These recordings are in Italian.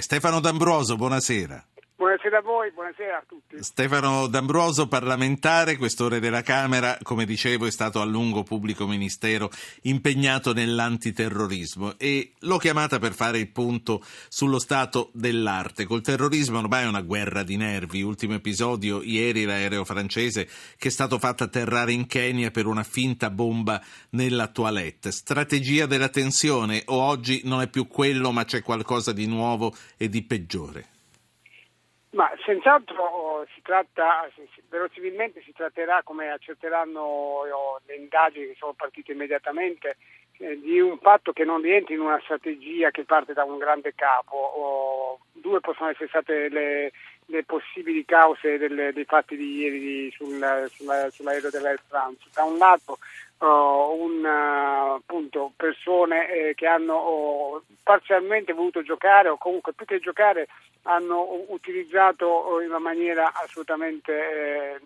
Stefano D'Ambroso, buonasera. Buonasera a voi, buonasera a tutti. Stefano D'Ambroso, parlamentare, questore della Camera, come dicevo è stato a lungo pubblico ministero impegnato nell'antiterrorismo e l'ho chiamata per fare il punto sullo stato dell'arte. Col terrorismo ormai è una guerra di nervi. Ultimo episodio, ieri l'aereo francese che è stato fatto atterrare in Kenya per una finta bomba nella toilette. Strategia della tensione o oggi non è più quello ma c'è qualcosa di nuovo e di peggiore? Ma senz'altro oh, si tratta, verosimilmente si tratterà, come accerteranno oh, le indagini che sono partite immediatamente, eh, di un fatto che non rientra in una strategia che parte da un grande capo. Oh, due possono essere state le, le possibili cause delle, dei fatti di ieri sul, sulla, sull'aereo dell'Air France. Da un lato uh, un, uh, appunto, persone eh, che hanno oh, parzialmente voluto giocare o comunque più che giocare hanno utilizzato oh, in una maniera assolutamente eh,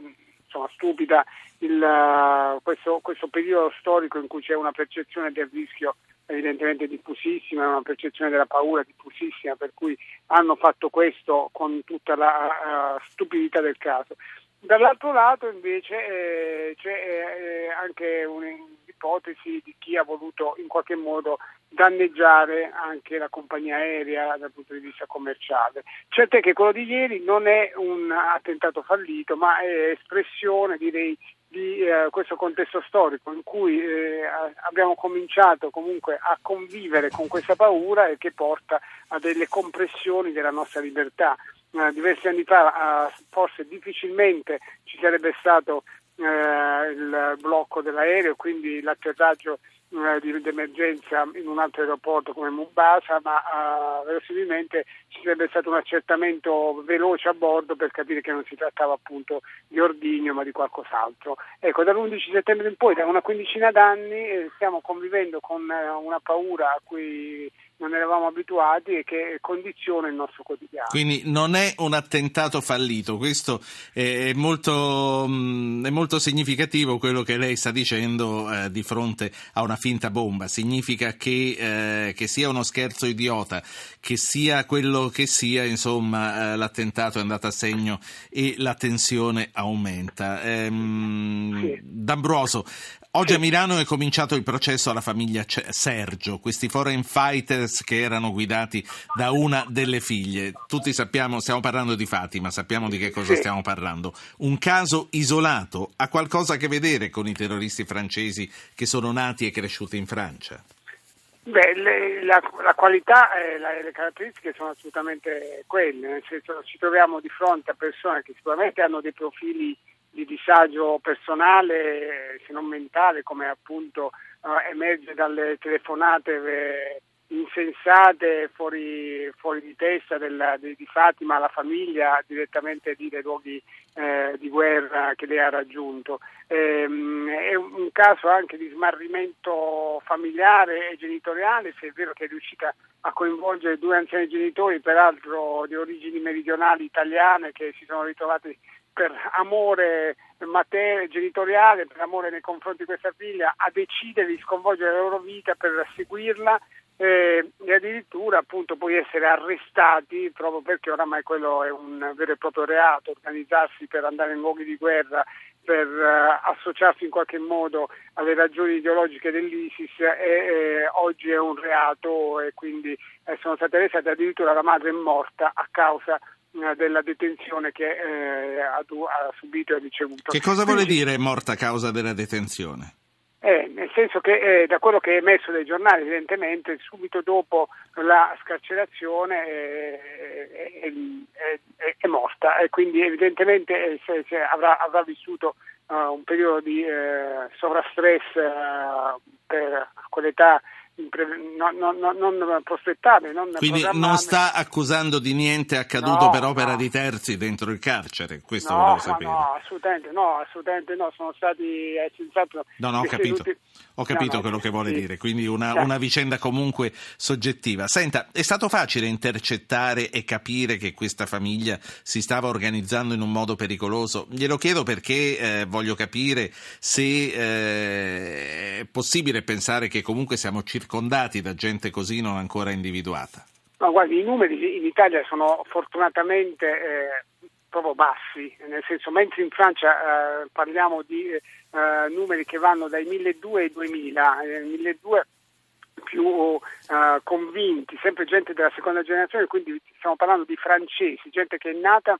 insomma, stupida il, uh, questo, questo periodo storico in cui c'è una percezione del rischio evidentemente diffusissima, una percezione della paura diffusissima, per cui hanno fatto questo con tutta la uh, stupidità del caso. Dall'altro lato invece eh, c'è eh, anche un'ipotesi di chi ha voluto in qualche modo danneggiare anche la compagnia aerea dal punto di vista commerciale. Certo è che quello di ieri non è un attentato fallito, ma è espressione direi di eh, questo contesto storico in cui eh, abbiamo cominciato comunque a convivere con questa paura e che porta a delle compressioni della nostra libertà. Eh, diversi anni fa forse difficilmente ci sarebbe stato eh, il blocco dell'aereo, quindi l'atterraggio di, emergenza in un altro aeroporto come Mombasa, ma uh, verosimilmente ci sarebbe stato un accertamento veloce a bordo per capire che non si trattava appunto di ordigno ma di qualcos'altro. Ecco, dall'11 settembre in poi, da una quindicina d'anni, eh, stiamo convivendo con eh, una paura a cui non eravamo abituati e che condiziona il nostro quotidiano. Quindi non è un attentato fallito, questo è molto, mm, è molto significativo quello che lei sta dicendo eh, di fronte a una finta bomba, significa che, eh, che, sia uno scherzo idiota, che sia quello che sia, insomma eh, l'attentato è andato a segno e la tensione aumenta. Ehm, sì. D'Ambroso, Oggi a Milano è cominciato il processo alla famiglia Sergio, questi foreign fighters che erano guidati da una delle figlie. Tutti sappiamo, stiamo parlando di Fatima, sappiamo di che cosa stiamo parlando. Un caso isolato, ha qualcosa a che vedere con i terroristi francesi che sono nati e cresciuti in Francia? Beh, le, la, la, qualità e la, le caratteristiche sono assolutamente quelle, nel senso ci troviamo di fronte a persone che sicuramente hanno dei profili di disagio personale, se non mentale, come appunto eh, emerge dalle telefonate eh, insensate, fuori, fuori di testa della, di, di, Fatima alla famiglia direttamente lì dai luoghi eh, di guerra che lei ha raggiunto. Ehm, è un, caso anche di smarrimento familiare e genitoriale, se è vero che è riuscita a coinvolgere due anziani genitori, peraltro di origini meridionali italiane, che si sono ritrovati per amore mater- genitoriale, per amore nei confronti di questa figlia, a decidere di sconvolgere la loro vita per seguirla eh, e addirittura appunto poi essere arrestati proprio perché oramai quello è un vero e proprio reato, organizzarsi per andare in luoghi di guerra, per uh, associarsi in qualche modo alle ragioni ideologiche dell'ISIS e, eh, oggi è un reato e quindi eh, sono state arrestate addirittura la madre è morta a causa eh, della detenzione che eh, ha, ha, subito e ha ricevuto. Che cosa vuole dire morta a causa della detenzione? Eh, nel senso che eh, da quello che è emesso dai giornali evidentemente subito dopo la scarcerazione è, è, è, è morta e quindi evidentemente eh, se, se avrà, avrà, vissuto uh, un periodo di uh, sovrastress uh, per quell'età no, no, no, non prospettabile. Non Quindi non sta accusando di niente accaduto per opera di terzi dentro il carcere, questo volevo sapere. No, assolutamente no, assolutamente no, sono stati eh, senz'altro... No, no, ho capito, ho capito quello che vuole dire, quindi una, una vicenda comunque soggettiva. Senta, è stato facile intercettare e capire che questa famiglia si stava organizzando in un modo pericoloso? Glielo chiedo perché eh, voglio capire se eh, è possibile pensare che comunque siamo circondati da gente così non ancora individuata. No, guardi, i numeri in Italia sono fortunatamente eh, proprio bassi, nel senso mentre in Francia eh, parliamo di eh, numeri che vanno dai 1200 ai 2000, eh, 1200 più uh, convinti, sempre gente della seconda generazione, quindi stiamo parlando di francesi, gente che è nata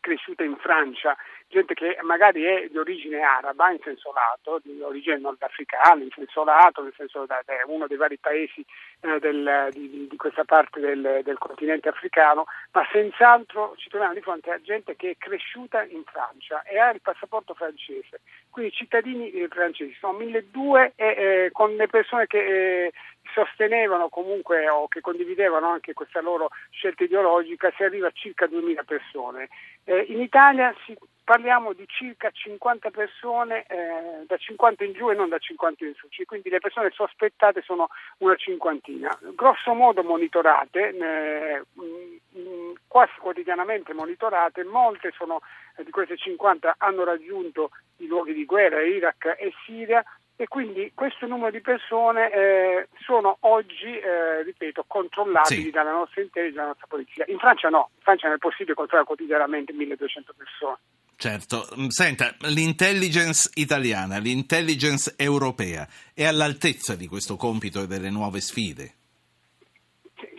cresciuta in Francia gente che magari è di origine araba in senso lato, di origine nordafricana in senso lato, nel senso da, da uno dei vari paesi eh, del, di, di, questa parte del, del, continente africano, ma senz'altro ci troviamo di fronte a gente che è cresciuta in Francia e ha il passaporto francese, quindi cittadini eh, francesi, sono 1200 e eh, con le persone che eh, sostenevano comunque o che condividevano anche questa loro scelta ideologica si arriva a circa 2000 persone. Eh, in Italia si parliamo di circa 50 persone eh, da 50 in giù e non da 50 in su, quindi le persone sospettate sono una cinquantina, grosso modo monitorate, eh, mm, quasi quotidianamente monitorate, molte sono, eh, di queste 50 hanno raggiunto i luoghi di guerra, Iraq e Siria, e quindi questo numero di persone eh, sono oggi, eh, ripeto, controllabili sì. dalla nostra intelligence e dalla nostra polizia. In Francia no, in Francia non è possibile controllare quotidianamente 1200 persone. Certo, mm, senta, l'intelligence italiana, l'intelligence europea è all'altezza di questo compito e delle nuove sfide?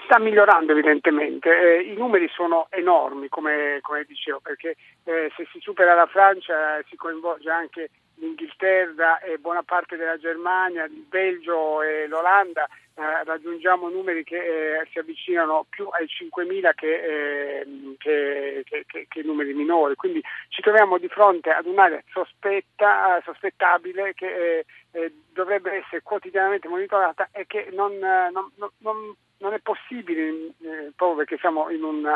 Sta migliorando evidentemente, eh, i numeri sono enormi come, come dicevo perché eh, se si supera la Francia si coinvolge anche l'Inghilterra e buona parte della Germania, il Belgio e l'Olanda eh, raggiungiamo numeri che eh, si avvicinano più ai 5.000 che, ehm, che, che, che, numeri minori, quindi ci troviamo di fronte ad un'area sospetta, sospettabile che eh, eh, dovrebbe essere quotidianamente monitorata e che non, non, non, non è possibile, proprio perché siamo in un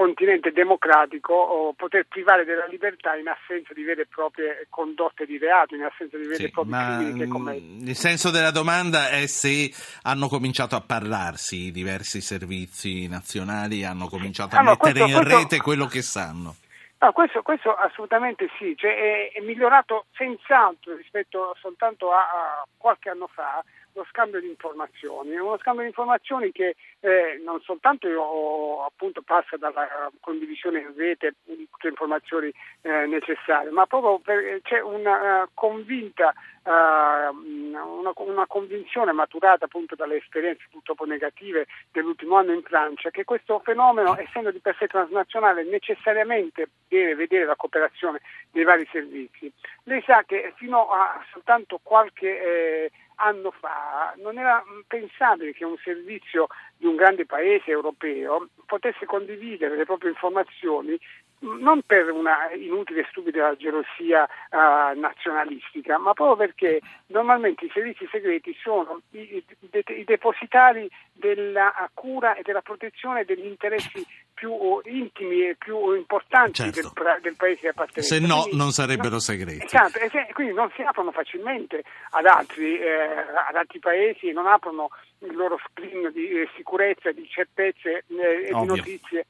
continente democratico poter privare della libertà in assenza di vere e proprie condotte di reato, in assenza di vere sì, e proprie crimini che commettono. Il senso della domanda è se hanno cominciato a parlarsi i diversi servizi nazionali, hanno cominciato a allora, mettere questo, in questo... rete quello che sanno. No, questo, questo, assolutamente sì, cioè è, è, migliorato senz'altro rispetto soltanto a, a qualche anno fa lo scambio di informazioni, uno scambio di informazioni che eh, non soltanto io, appunto, passa dalla condivisione in rete di tutte le informazioni eh, necessarie, ma proprio per, c'è una uh, convinta uh, una, una, convinzione maturata appunto dalle esperienze purtroppo negative dell'ultimo anno in Francia che questo fenomeno, essendo di per sé transnazionale, necessariamente deve vedere la cooperazione dei vari servizi. Lei sa che fino a soltanto qualche eh, anno fa non era pensabile che un servizio di un grande paese europeo potesse condividere le proprie informazioni non per una inutile e stupida gelosia uh, nazionalistica, ma proprio perché normalmente i servizi segreti sono i, i, i depositari della cura e della protezione degli interessi più intimi e più importanti certo. del, del, paese che appartengono. Se no quindi, non sarebbero no, segreti. Esatto, quindi non si aprono facilmente ad altri, eh, ad altri paesi, non aprono il loro screen di eh, sicurezza, di certezze eh, e di notizie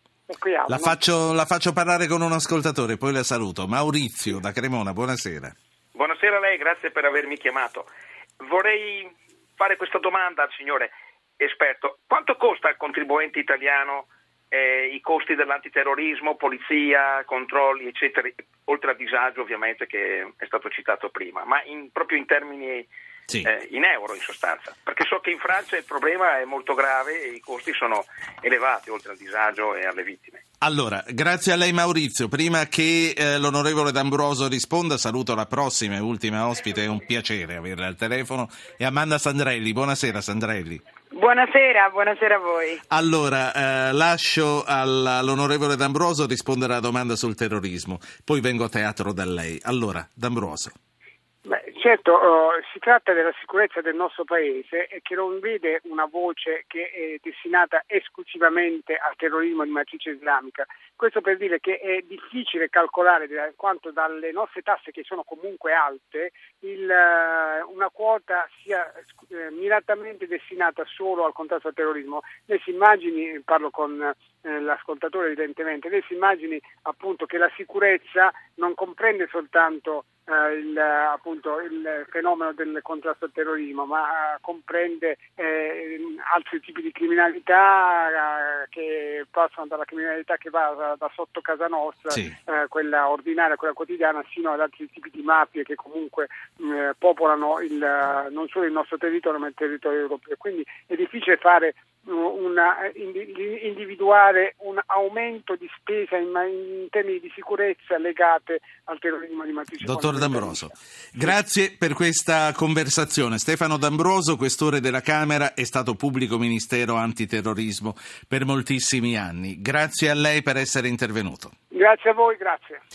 la faccio, la faccio, parlare con un ascoltatore, poi la saluto. Maurizio da Cremona, buonasera. Buonasera a lei, grazie per avermi chiamato. Vorrei fare questa domanda al signore esperto. Quanto costa al contribuente italiano eh, i costi dell'antiterrorismo, polizia, controlli, eccetera, oltre al disagio ovviamente che è stato citato prima, ma in, proprio in termini sì. eh, in euro in sostanza, perché so che in Francia il problema è molto grave e i costi sono elevati oltre al disagio e alle vittime. Allora, grazie a lei Maurizio. Prima che eh, l'onorevole D'Ambroso risponda, saluto la prossima e ultima ospite, è un piacere averla al telefono, è Amanda Sandrelli. Buonasera Sandrelli. Buonasera, buonasera a voi. Allora, eh, lascio all'onorevole D'Ambroso rispondere alla domanda sul terrorismo, poi vengo a teatro da lei. Allora, D'Ambroso. Certo, uh, si tratta della sicurezza del nostro Paese e che non vede una voce che è destinata esclusivamente al terrorismo di matrice islamica. Questo per dire che è difficile calcolare quanto dalle nostre tasse, che sono comunque alte, il, uh, una quota sia uh, miratamente destinata solo al contrasto al terrorismo. Lei si immagini, parlo con l'ascoltatore evidentemente, lei si immagini appunto che la sicurezza non comprende soltanto eh, il, appunto, il fenomeno del contrasto al terrorismo, ma comprende altri tipi di criminalità che passano dalla criminalità che va da, da sotto casa nostra, sì. quella ordinaria, quella quotidiana, sino ad altri tipi di mafie che comunque popolano il, non solo il nostro territorio ma il territorio europeo. Quindi è difficile fare una, individuare un aumento di spesa in, in, termini di sicurezza legate al terrorismo di matrice. Dottor D'Ambroso, grazie per questa conversazione. Stefano D'Ambroso, questore della Camera, è stato pubblico ministero antiterrorismo per moltissimi anni. Grazie a lei per essere intervenuto. Grazie a voi, grazie.